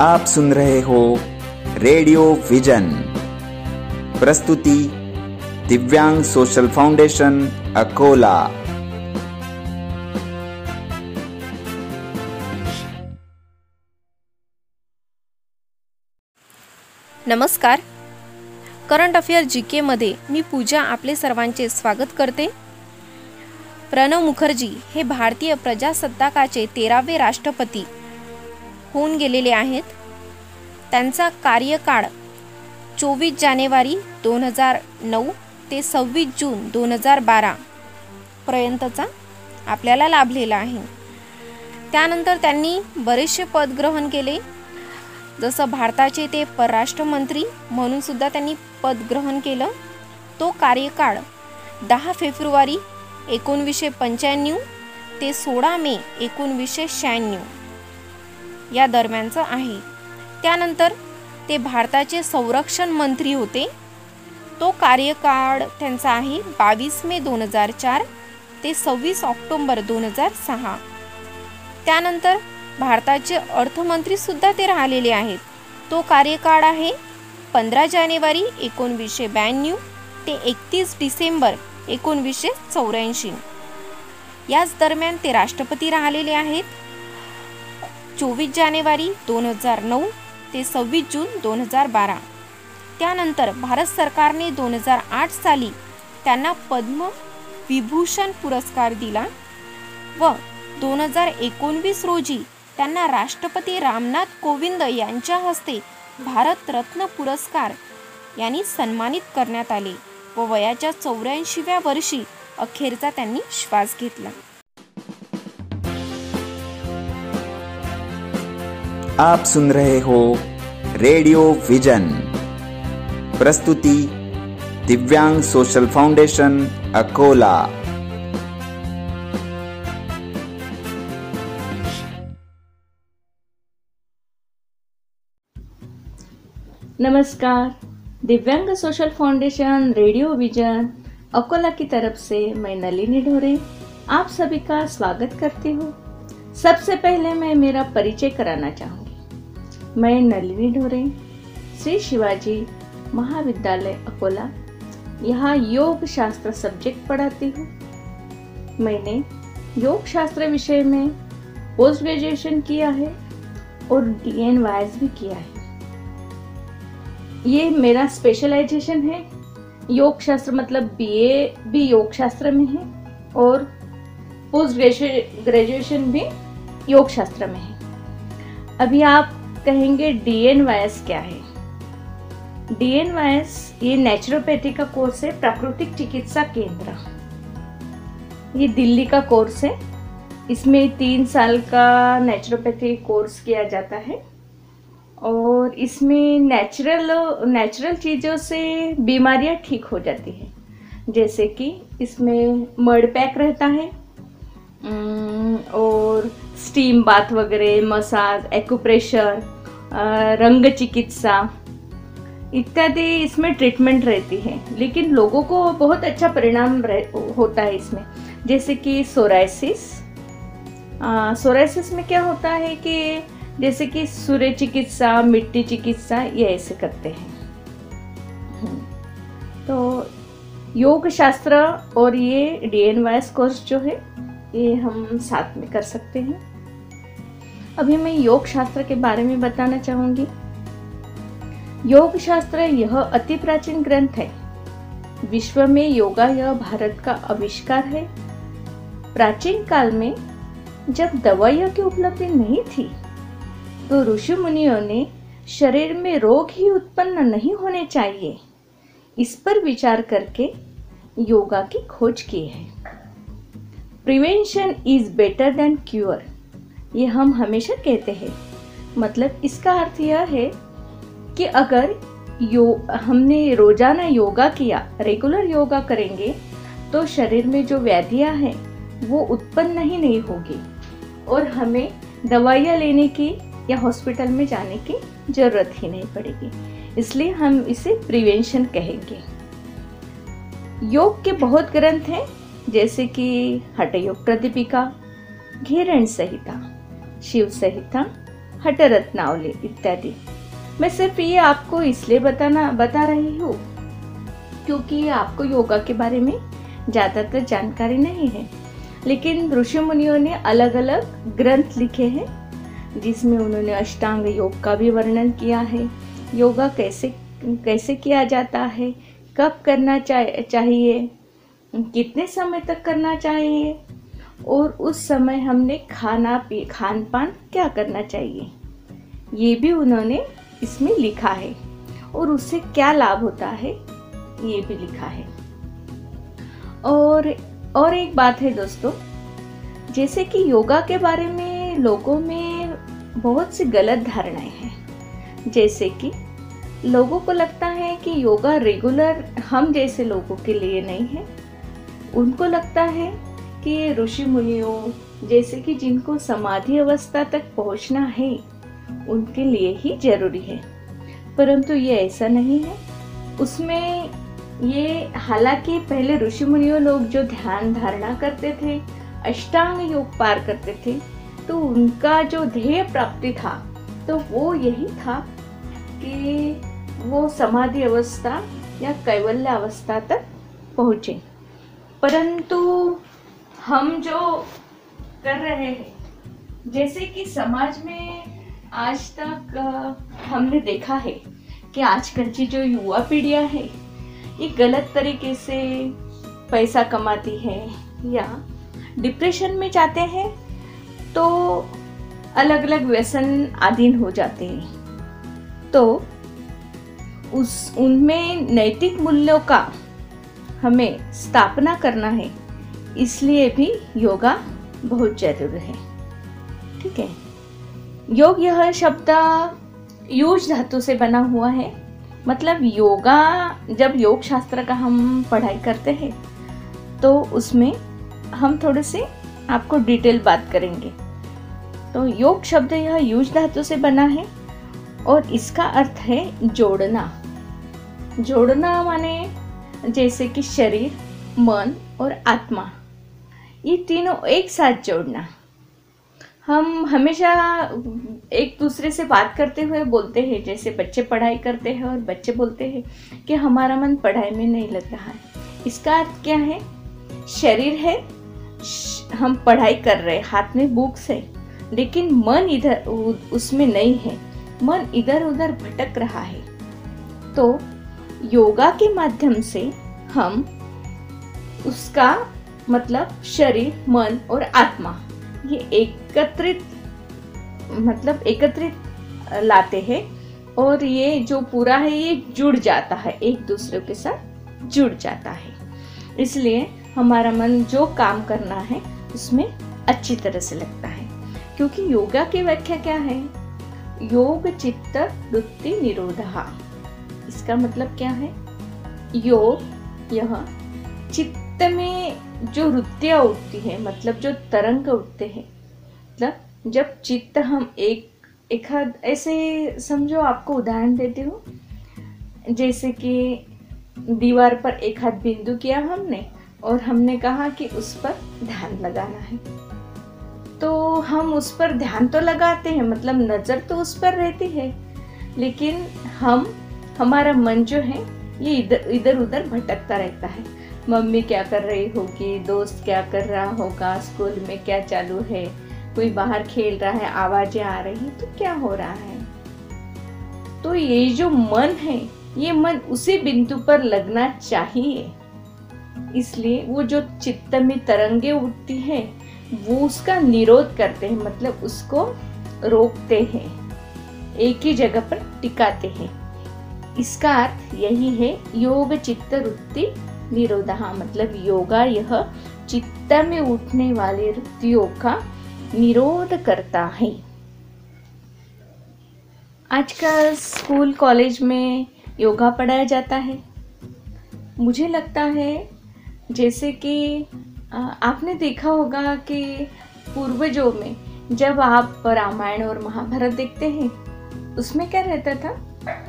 आप सुन रहे हो रेडियो विजन। प्रस्तुति दिव्यांग सोशल फाउंडेशन अकोला। नमस्कार। करंट अफेअर जी केमध्ये मी पूजा आपले सर्वांचे स्वागत करते. प्रणव मुखर्जी हे भारतीय प्रजासत्ताकाचे तेरावे राष्ट्रपती. होऊन गेलेले आहेत. त्यांचा कार्यकाळ चोवीस जानेवारी दोन हजार नऊ ते सव्वीस जून दोन हजार बारा पर्यंतचा आपल्याला लाभलेला आहे. त्यानंतर त्यांनी बरेचसे पद ग्रहण केले. जसं भारताचे ते परराष्ट्रमंत्री म्हणून सुद्धा त्यांनी पद ग्रहण केलं. तो कार्यकाळ दहा फेब्रुवारी एकोणवीसशे पंच्याण्णव ते सोळा मे एकोणवीसशे शहाण्णव. या दरम्यानचं आहे. त्यानंतर ते भारताचे संरक्षण मंत्री होते. तो कार्यकाळ त्यांचा आहे बावीस मे दोन हजार चार ते सव्वीस ऑक्टोंबर दोन हजार सहा. त्यानंतर भारताचे अर्थमंत्री सुद्धा ते राहिलेले आहेत. तो कार्यकाळ आहे पंधरा जानेवारी एकोणवीसशे ब्याण्णव ते एकतीस डिसेंबर एकोणवीसशे चौऱ्याऐंशी. याच दरम्यान ते राष्ट्रपती राहिलेले आहेत. चोवीस जानेवारी दोन हजार नऊ ते सव्वीस जून दोन हजार बारा. त्यानंतर भारत सरकारने दोन हजार आठ साली त्यांना पद्म विभूषण पुरस्कार दिला व दोन हजार एकोणवीस रोजी त्यांना राष्ट्रपती रामनाथ कोविंद यांच्या हस्ते भारतरत्न पुरस्कार यांनी सन्मानित करण्यात आले व वयाच्या चौऱ्याऐंशीव्या वर्षी अखेरचा त्यांनी श्वास घेतला. आप सुन रहे हो रेडियो विजन। प्रस्तुति दिव्यांग सोशल फाउंडेशन, अकोला। नमस्कार। दिव्यांग social foundation, radio vision, Akola की तरफ़ से मैं नलिनी ढोरे, आप सभी का स्वागत करती हूँ। सबसे पहले मैं मेरा परिचय कराना चाहूँगी मैं नलिनी ढोरे, श्री शिवाजी महाविद्यालय अकोला। यहाँ योग शास्त्र सब्जेक्ट पढ़ाती हूँ। मैंने योग शास्त्र विषय में पोस्ट ग्रेजुएशन किया है और डी एन वाइज भी किया है। ये मेरा स्पेशलाइजेशन है। योग शास्त्र मतलब बीए भी योग शास्त्र में है और पोस्ट ग्रेजुएशन भी योग शास्त्र में है। अभी आप कहेंगे डीएन वायस क्या है? डीएन वायस ये नेचुरोपैथी का कोर्स है, प्राकृतिक चिकित्सा केंद्र। ये दिल्ली का कोर्स है। इसमें तीन साल का नेचुरोपैथी कोर्स किया जाता है। और इसमें नेचुरल नेचुरल चीज़ों से बीमारियाँ ठीक हो जाती हैं। जैसे कि इसमें मड पैक रहता है। और स्टीम बाथ वगैरह मसाज एक्यूप्रेशर रंग चिकित्सा, इत्यादि इसमें ट्रीटमेंट रहती है। लेकिन लोगों को बहुत अच्छा परिणाम होता है इसमें। जैसे कि सोराइसिस सोराइसिस में क्या होता है कि जैसे कि सूर्य चिकित्सा, मिट्टी चिकित्सा, ये ऐसे करते हैं। तो योग शास्त्र और ये डी एन वाइस कोर्स जो है, ये हम साथ में कर सकते हैं। अभी मैं योग शास्त्र के बारे में बताना चाहूँगी। योग शास्त्र यह अति प्राचीन ग्रंथ है। विश्व में योगा यह भारत का आविष्कार है। प्राचीन काल में जब दवाइयों की उपलब्धि नहीं थी तो ऋषि मुनियों ने शरीर में रोग ही उत्पन्न नहीं होने चाहिए, इस पर विचार करके योगा की खोज की है। Prevention is better than cure. ये हम हमेशा कहते हैं। मतलब इसका अर्थ यह है कि अगर यो, हमने रोज़ाना योगा किया रेगुलर योगा करेंगे तो शरीर में जो व्याधियाँ हैं, वो उत्पन्न ही नहीं होगी। और हमें दवाइयाँ लेने की या हॉस्पिटल में जाने की ज़रूरत ही नहीं पड़ेगी। इसलिए हम इसे प्रिवेंशन कहेंगे। योग के बहुत ग्रंथ हैं, जैसे कि हठ योग प्रदीपिका घेरण संहिता। शिव संहिता हटरत्नावली इत्यादि। मैं सिर्फ़ ये आपको इसलिए बताना, बता रही हूँ, क्योंकि आपको योगा के बारे में ज़्यादातर जानकारी नहीं है। लेकिन ऋषि मुनियों ने अलग अलग ग्रंथ लिखे हैं, जिसमें उन्होंने अष्टांग योग का भी वर्णन किया है। योगा कैसे कैसे किया जाता है, कब करना चाहिए, कितने समय तक करना चाहिए और उस समय हमने खाना पी खान पान क्या करना चाहिए? ये भी उन्होंने इसमें लिखा है। और उससे क्या लाभ होता है? ये भी लिखा है। और और एक बात है दोस्तों, जैसे कि योगा के बारे में लोगों में बहुत सी गलत धारणाएँ हैं। जैसे कि लोगों को लगता है कि योगा रेगुलर हम जैसे लोगों के लिए नहीं है। उनको लगता है कि ऋषि मुनियों जैसे कि जिनको समाधि अवस्था तक पहुँचना है, उनके लिए ही ज़रूरी है। परंतु ये ऐसा नहीं है। उसमें ये, हालाँकि पहले ऋषि मुनियों लोग जो ध्यान धारणा करते थे, अष्टांग योग पार करते थे तो उनका जो ध्येय प्राप्ति था तो वो यही था कि वो समाधि अवस्था या कैवल्य अवस्था तक पहुँचे। परंतु हम जो कर रहे हैं, जैसे कि समाज में आज तक हमने देखा है कि आजकल की जो युवा पीढ़ियाँ है, ये गलत तरीके से पैसा कमाती है या डिप्रेशन में जाते हैं तो अलग अलग व्यसन आधीन हो जाते हैं। तो उस, उनमें नैतिक मूल्यों का हमें स्थापना करना है। इसलिए भी योगा बहुत ज़रूरी है। ठीक है? योग यह शब्द यूज़ धातु से बना हुआ है। मतलब योगा, जब योग शास्त्र का हम पढ़ाई करते हैं तो उसमें हम थोड़े से आपको डिटेल बात करेंगे। तो योग शब्द यह यूज़ धातु से बना है और इसका अर्थ है जोड़ना। जोड़ना माने जैसे कि शरीर, मन और आत्मा। ये तीनों एक साथ जोड़ना। हम हमेशा एक दूसरे से बात करते हुए बोलते हैं, जैसे बच्चे पढ़ाई करते हैं और बच्चे बोलते हैं कि हमारा मन पढ़ाई में नहीं लग रहा है। इसका अर्थ क्या है? शरीर है हम पढ़ाई कर रहे हैं, हाथ में बुक्स है, लेकिन मन इधर उसमें नहीं है। मन इधर उधर भटक रहा है। तो योगा के माध्यम से हम उसका मतलब शरीर, मन और आत्मा। ये एकत्रित मतलब एकत्रित लाते हैं और ये जो पूरा है, ये जुड़ जाता है, एक दूसरे के साथ जुड़ जाता है। इसलिए हमारा मन जो काम करना है, उसमें अच्छी तरह से लगता है। क्योंकि योगा की व्याख्या क्या है? योग चित्त वृत्ति निरोधा। इसका मतलब क्या है? योग यह चित्त में जो वृत्तियाँ उठती है मतलब जो तरंग उठते हैं मतलब जब चित्त हम एक एक ऐसे समझो आपको उदाहरण देती हूँ। जैसे कि दीवार पर एक हाथ बिंदु किया हमने और हमने कहा कि उस पर ध्यान लगाना है। तो हम उस पर ध्यान तो लगाते हैं मतलब नज़र तो उस पर रहती है, लेकिन हम, हमारा मन जो है, ये इधर इधर उधर भटकता रहता है। मम्मी क्या कर रही होगी? दोस्त क्या कर रहा होगा? स्कूल में क्या चालू है? कोई बाहर खेल रहा है? आवाज़ें आ रही तो क्या हो रहा है? तो ये जो मन है, ये मन उसी बिंदु पर लगना चाहिए। इसलिए वो जो चित्त में तरंगे उठती है, वो उसका निरोध करते हैं मतलब उसको रोकते हैं। एक ही जगह पर टिकाते हैं। इसका अर्थ यही है, योग चित्त वृत्ति निरोधा मतलब योगा, यह चित्त में उठने वाले वृत्तियों का निरोध करता है। आजकल स्कूल, कॉलेज में योगा पढ़ाया जाता है। मुझे लगता है, जैसे कि आपने देखा होगा कि पूर्वजों में जब आप रामायण और महाभारत देखते हैं, उसमें क्या रहता था?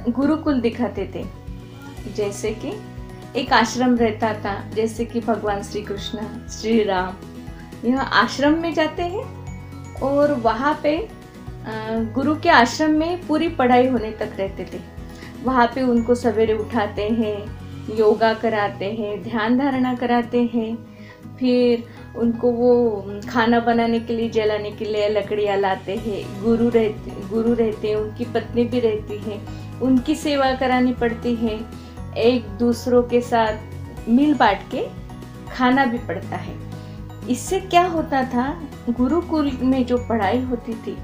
गुरुकुल दिखाते थे। जैसे कि एक आश्रम रहता था, जैसे कि भगवान श्री कृष्ण श्री राम यह आश्रम में जाते हैं और वहाँ पे गुरु के आश्रम में पूरी पढ़ाई होने तक रहते थे। वहाँ पे उनको सवेरे उठाते हैं, योगा कराते हैं, ध्यान धारणा कराते हैं। फिर उनको वो, खाना बनाने के लिए, जलाने के लिए लकड़ियाँ लाते हैं। गुरु रहते गुरु रहते हैं, उनकी पत्नी भी रहती है। उनकी सेवा करानी पड़ती है। एक दूसरों के साथ मिल बांट के खाना भी पड़ता है। इससे क्या होता था, गुरुकुल में जो पढ़ाई होती थी,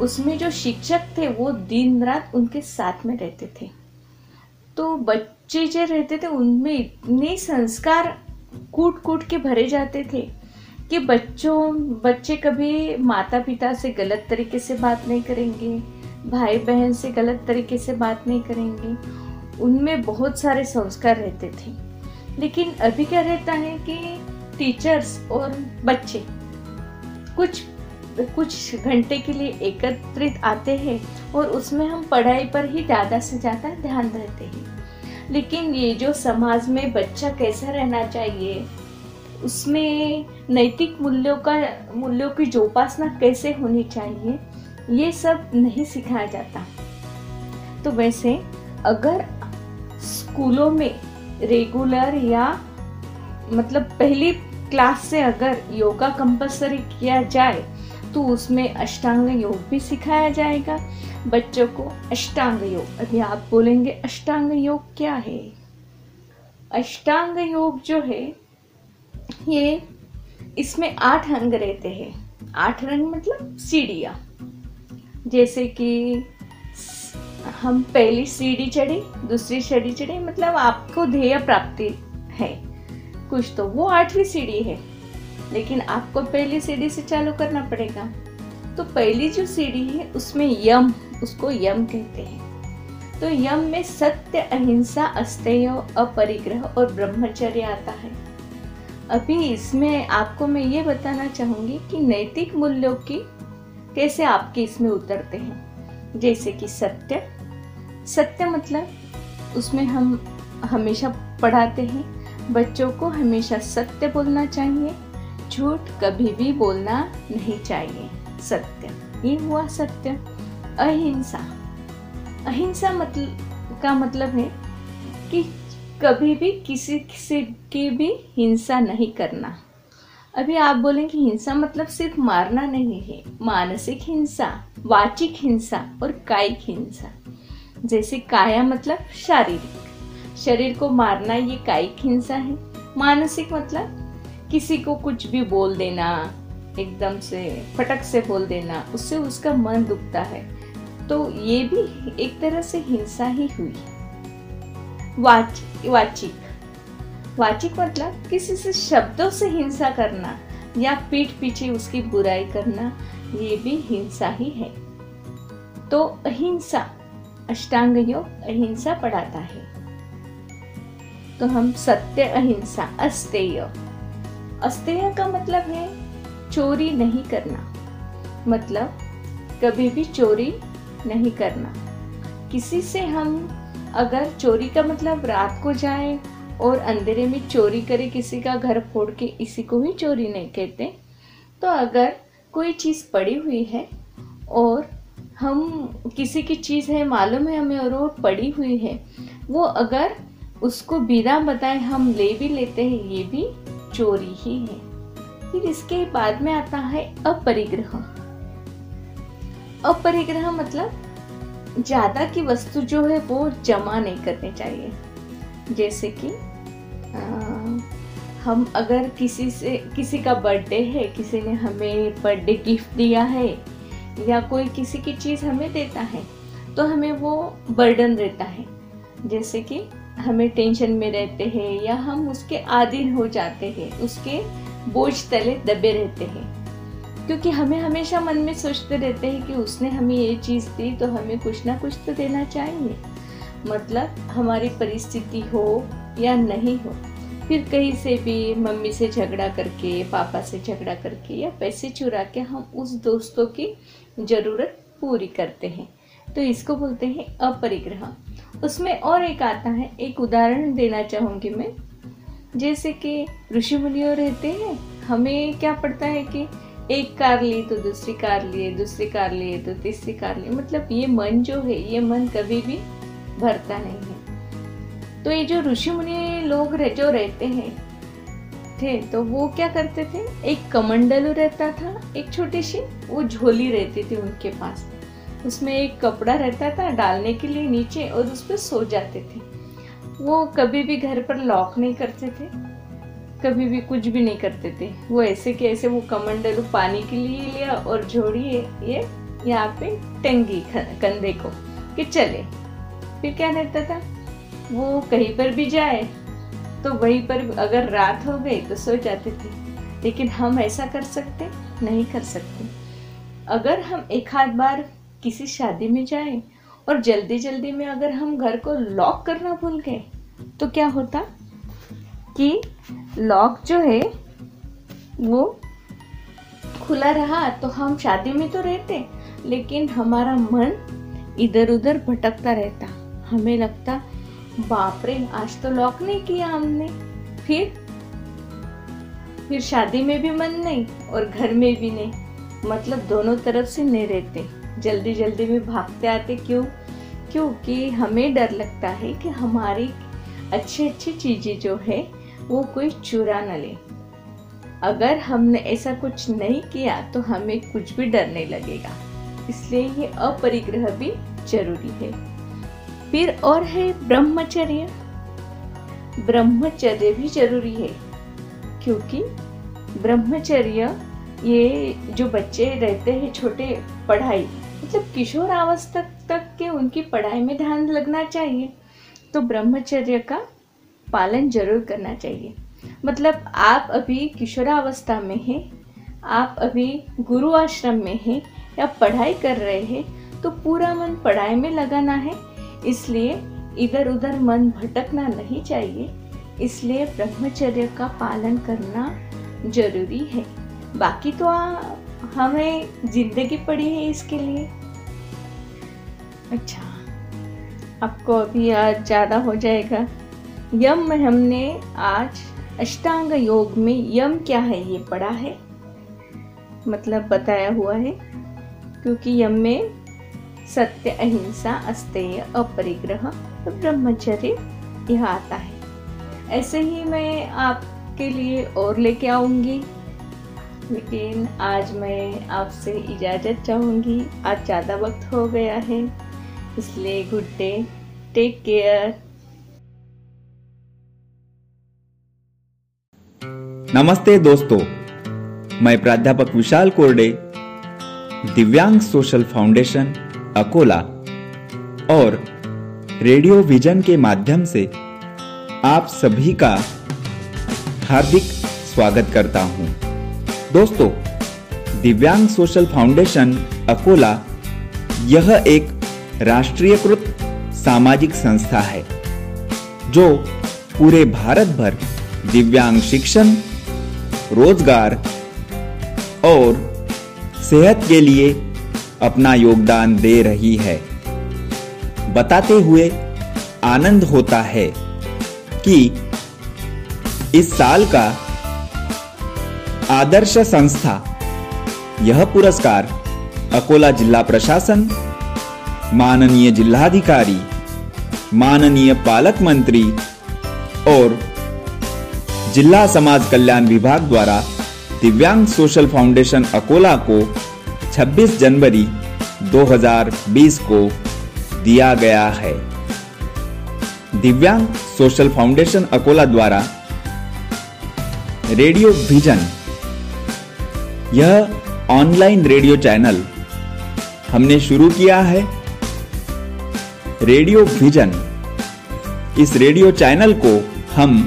उसमें जो शिक्षक थे, वो दिन रात उनके साथ में रहते थे। तो बच्चे जो रहते थे, उनमें इतने संस्कार कूट कूट के भरे जाते थे कि बच्चों, बच्चे कभी माता पिता से गलत तरीके से बात नहीं करेंगे भाई बहन से गलत तरीके से बात नहीं करेंगे उनमें बहुत सारे संस्कार रहते थे। लेकिन अभी क्या रहता है कि टीचर्स और बच्चे कुछ कुछ घंटे के लिए एकत्रित आते हैं और उसमें हम पढ़ाई पर ही ज़्यादा से ज़्यादा ध्यान देते हैं। लेकिन ये जो समाज में बच्चा कैसा रहना चाहिए, उसमें नैतिक मूल्यों का, मूल्यों की जोपासना कैसे होनी चाहिए, ये सब नहीं सिखाया जाता। तो वैसे अगर स्कूलों में रेगुलर या मतलब पहली क्लास से अगर योगा कंपलसरी किया जाए तो उसमें अष्टांग योग भी सिखाया जाएगा। बच्चों को अष्टांग योग, अभी आप बोलेंगे अष्टांग योग क्या है? अष्टांग योग जो है, ये इसमें आठ अंग रहते हैं। आठ रंग मतलब सीढ़िया। जैसे कि हम पहली सीढ़ी चढ़े, दूसरी सीढ़ी चढ़े मतलब आपको ध्येय प्राप्ति है। कुछ तो वो आठवीं सीढ़ी है, लेकिन आपको पहली सीढ़ी से चालू करना पड़ेगा। तो पहली जो सीढ़ी है, उसमें यम, उसको यम कहते हैं। तो यम में सत्य, अहिंसा, अस्तेय, अपरिग्रह और ब्रह्मचर्य आता है। अभी इसमें आपको मैं ये बताना चाहूँगी कि नैतिक मूल्यों की कैसे आपके इसमें उतरते हैं। जैसे कि सत्य। सत्य मतलब उसमें हम हमेशा पढ़ाते हैं। बच्चों को हमेशा सत्य बोलना चाहिए। झूठ कभी भी बोलना नहीं चाहिए। सत्य। ये हुआ सत्य। अहिंसा। अहिंसा मतलब का मतलब है कि कभी भी किसी से की भी हिंसा नहीं करना। अभी आप बोलेंगे हिंसा मतलब सिर्फ़ मारना नहीं है, मानसिक हिंसा, वाचिक हिंसा और कायिक हिंसा। जैसे काया मतलब शारीरिक। शरीर को मारना ये कायिक हिंसा है। मानसिक मतलब किसी को कुछ भी बोल देना, एकदम से, फटक से बोल देना, उससे उसका मन दुखता है। तो ये भी एक तरह से हिंसा ही हुई। वाच, वाचिक। वाचिक मतलब किसी से शब्दों से हिंसा करना या पीठ पीछे उसकी बुराई करना, ये भी हिंसा ही है। तो अहिंसा, अष्टांग योग अहिंसा पढ़ाता है। तो हम सत्य अहिंसा, अस्तेय। अस्तेय का मतलब है चोरी नहीं करना। मतलब कभी भी चोरी नहीं करना। किसी से हम अगर चोरी का मतलब रात को जाए और अंधेरे में चोरी करे किसी का घर फोड़ के इसी को भी चोरी नहीं कहते। तो अगर कोई चीज़ पड़ी हुई है और हम किसी की चीज़ है, मालूम है हमें और वो पड़ी हुई है, वो अगर उसको बिना बताए हम ले भी लेते हैं, ये भी चोरी ही है। फिर इसके बाद में आता है अपरिग्रह। अपरिग्रह मतलब ज़्यादा की वस्तु जो है वो जमा नहीं करनी चाहिए। जैसे कि हम अगर किसी से, किसी का बर्थडे है, किसी ने हमें बर्थडे गिफ्ट दिया है, या कोई किसी की चीज़ हमें देता है तो हमें वो बर्डन रहता है। जैसे कि हमें टेंशन में रहते हैं, या हम उसके आधीन हो जाते हैं, उसके बोझ तले दबे रहते हैं। क्योंकि हमें हमेशा मन में सोचते रहते हैं कि उसने हमें ये चीज़ दी तो हमें कुछ ना कुछ तो देना चाहिए। मतलब हमारी परिस्थिति हो या नहीं हो। फिर कहीं से भी मम्मी से झगड़ा करके, पापा से झगड़ा करके या पैसे चुरा के हम उस दोस्तों की ज़रूरत पूरी करते हैं। तो इसको बोलते हैं अपरिग्रह। उसमें और एक आता है, एक उदाहरण देना चाहूँगी मैं। जैसे कि ऋषि मुनियों रहते हैं, हमें क्या पड़ता है कि एक कार ली तो दूसरी कार लिए, दूसरी कार लिए तो तीसरी कार लिए। मतलब ये मन जो है, ये मन कभी भी भरता नहीं। तो ये जो ऋषि मुनि लोग रह, जो रहते हैं थे तो वो क्या करते थे? एक कमंडलू रहता था एक छोटी सी वो झोली रहती थी उनके पास। उसमें एक कपड़ा रहता था डालने के लिए नीचे और उस पर सो जाते थे। वो कभी भी घर पर लॉक नहीं करते थे कभी भी कुछ भी नहीं करते थे। वो ऐसे के ऐसे वो कमंडलू पानी के लिए लिया और जोड़िए ये यहाँ पे टंगी कंधे को कि चले। फिर क्या रहता था? वो कहीं पर भी जाए तो वहीं पर अगर रात हो गई तो सो जाते थे। लेकिन हम ऐसा कर सकते? नहीं कर सकते। अगर हम एक आध बार किसी शादी में जाए और जल्दी जल्दी में अगर हम घर को लॉक करना भूल गए तो क्या होता? कि लॉक जो है, वो खुला रहा तो हम शादी में तो रहते, लेकिन हमारा मन इधर उधर भटकता रहता। हमें लगता बाप रे, आज तो लॉक नहीं किया हमने। फिर? फिर शादी में भी मन नहीं और घर में भी नहीं। मतलब दोनों तरफ़ से नहीं रहते। जल्दी जल्दी में भागते आते क्यों? क्योंकि हमें डर लगता है कि हमारी अच्छी अच्छी चीज़ें जो है, वो कोई चुरा न ले। अगर हमने ऐसा कुछ नहीं किया तो हमें कुछ भी डर नहीं लगेगा। इसलिए ये अपरिग्रह भी ज़रूरी है। फिर और है ब्रह्मचर्य। ब्रह्मचर्य भी ज़रूरी है, क्योंकि ब्रह्मचर्य ये जो बच्चे रहते हैं छोटे पढ़ाई मतलब किशोर अवस्था तक के उनकी पढ़ाई में ध्यान लगना चाहिए। तो ब्रह्मचर्य का पालन ज़रूर करना चाहिए। मतलब आप अभी किशोरावस्था में हैं, आप अभी गुरु आश्रम में हैं या पढ़ाई कर रहे हैं तो पूरा मन पढ़ाई में लगाना है। इसलिए इधर उधर मन भटकना नहीं चाहिए। इसलिए ब्रह्मचर्य का पालन करना ज़रूरी है। बाकी तो आ, हमें ज़िंदगी पड़ी है इसके लिए। अच्छा आपको अभी आज ज़्यादा हो जाएगा। यम में हमने आज अष्टांग योग में यम क्या है ये पढ़ा है? मतलब बताया हुआ है क्योंकि यम में सत्य अहिंसा अस्तेय अपरिग्रह तो ब्रह्मचर्य यह आता है। ऐसे ही मैं आपके लिए और लेके आऊँगी। लेकिन आज मैं आपसे इजाज़त चाहूँगी। आज ज़्यादा वक्त हो गया है, इसलिए गुड डे। टेक केयर नमस्ते दोस्तों, मैं प्राध्यापक विशाल कोरडे, दिव्यांग सोशल फाउंडेशन अकोला और रेडियो विजन के माध्यम से आप सभी का हार्दिक स्वागत करता हूँ। दोस्तों, दिव्यांग सोशल फाउंडेशन अकोला यह एक राष्ट्रीयकृत सामाजिक संस्था है, जो पूरे भारत भर दिव्यांग शिक्षण, रोज़गार और सेहत के लिए अपना योगदान दे रही है। बताते हुए आनंद होता है कि इस साल का आदर्श संस्था, यह पुरस्कार अकोला जिला प्रशासन, माननीय जिलाधिकारी, माननीय पालक मंत्री और जिला समाज कल्याण विभाग द्वारा दिव्यांग सोशल फाउंडेशन अकोला को 26 जनवरी 2020 को दिया गया है। दिव्यांग सोशल फाउंडेशन अकोला द्वारा रेडियो विजन, यह ऑनलाइन रेडियो चैनल हमने शुरू किया है। रेडियो विजन, इस रेडियो चैनल को हम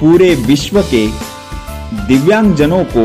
पूरे विश्व के दिव्यांगजनों को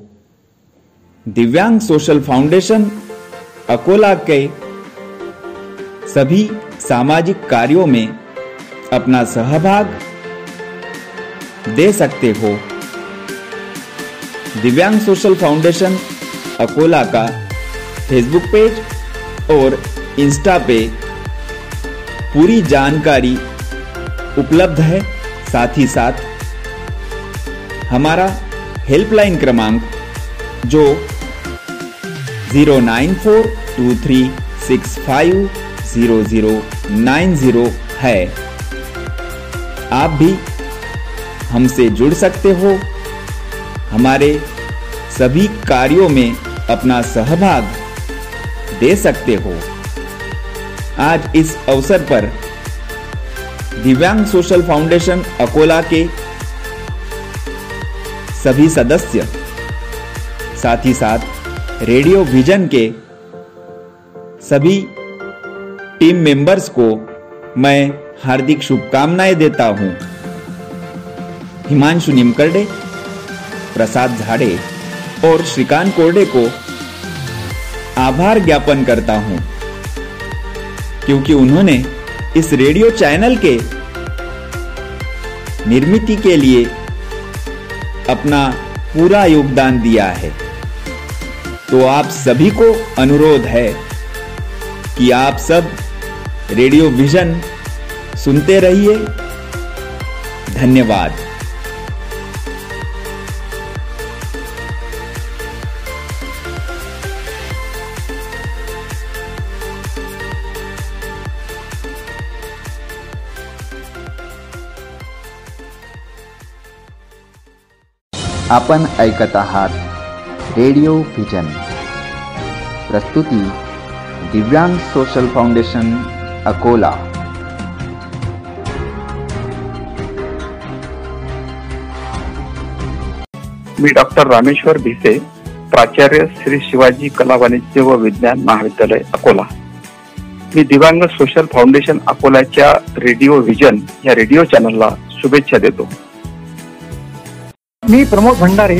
दिव्यांग सोशल फाउंडेशन अकोला के सभी सामाजिक कार्यों में अपना सहभाग दे सकते हो। दिव्यांग सोशल फाउंडेशन अकोला का फेसबुक पेज और इंस्टा पे पूरी जानकारी उपलब्ध है। साथ ही साथ हमारा हेल्पलाइन क्रमांक जो zero nine four two three six five zero zero nine zero है। आप भी हमसे जुड़ सकते हो। हमारे सभी कार्यों में अपना सहभाग दे सकते हो। आज इस अवसर पर दिव्यांग सोशल फाउंडेशन अकोला के सभी सदस्य, साथ ही साथ रेडियो विजन के सभी टीम मेंबर्स को मैं हार्दिक शुभकामनाएँ देता हूँ। हिमांशु निमकरडे, प्रसाद झाड़े और श्रीकांत कोरडे को आभार ज्ञापन करता हूँ, क्योंकि उन्होंने इस रेडियो चैनल के निर्मिति के लिए अपना पूरा योगदान दिया है। तो आप सभी को अनुरोध है कि आप सब रेडियो विजन सुनते रहिए। धन्यवाद। आपण ऐकत आहात। रेडिओ व्हिजन प्रस्तुती दिव्यांग सोशल फाउंडेशन अकोला. मी डॉक्टर रामेश्वर भिसे प्राचार्य श्री शिवाजी कला वाणिज्य व विज्ञान महाविद्यालय अकोला. मी दिव्यांग सोशल फाउंडेशन अकोल्याच्या रेडिओ व्हिजन या रेडिओ चॅनलला शुभेच्छा देतो. मी प्रमोद भंडारे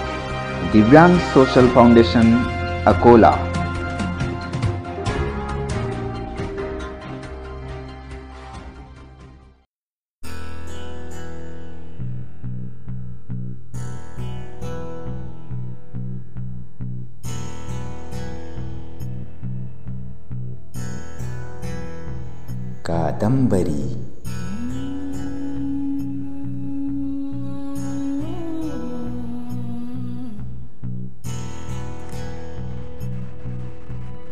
Divyang Social Foundation, Akola. कादंबरी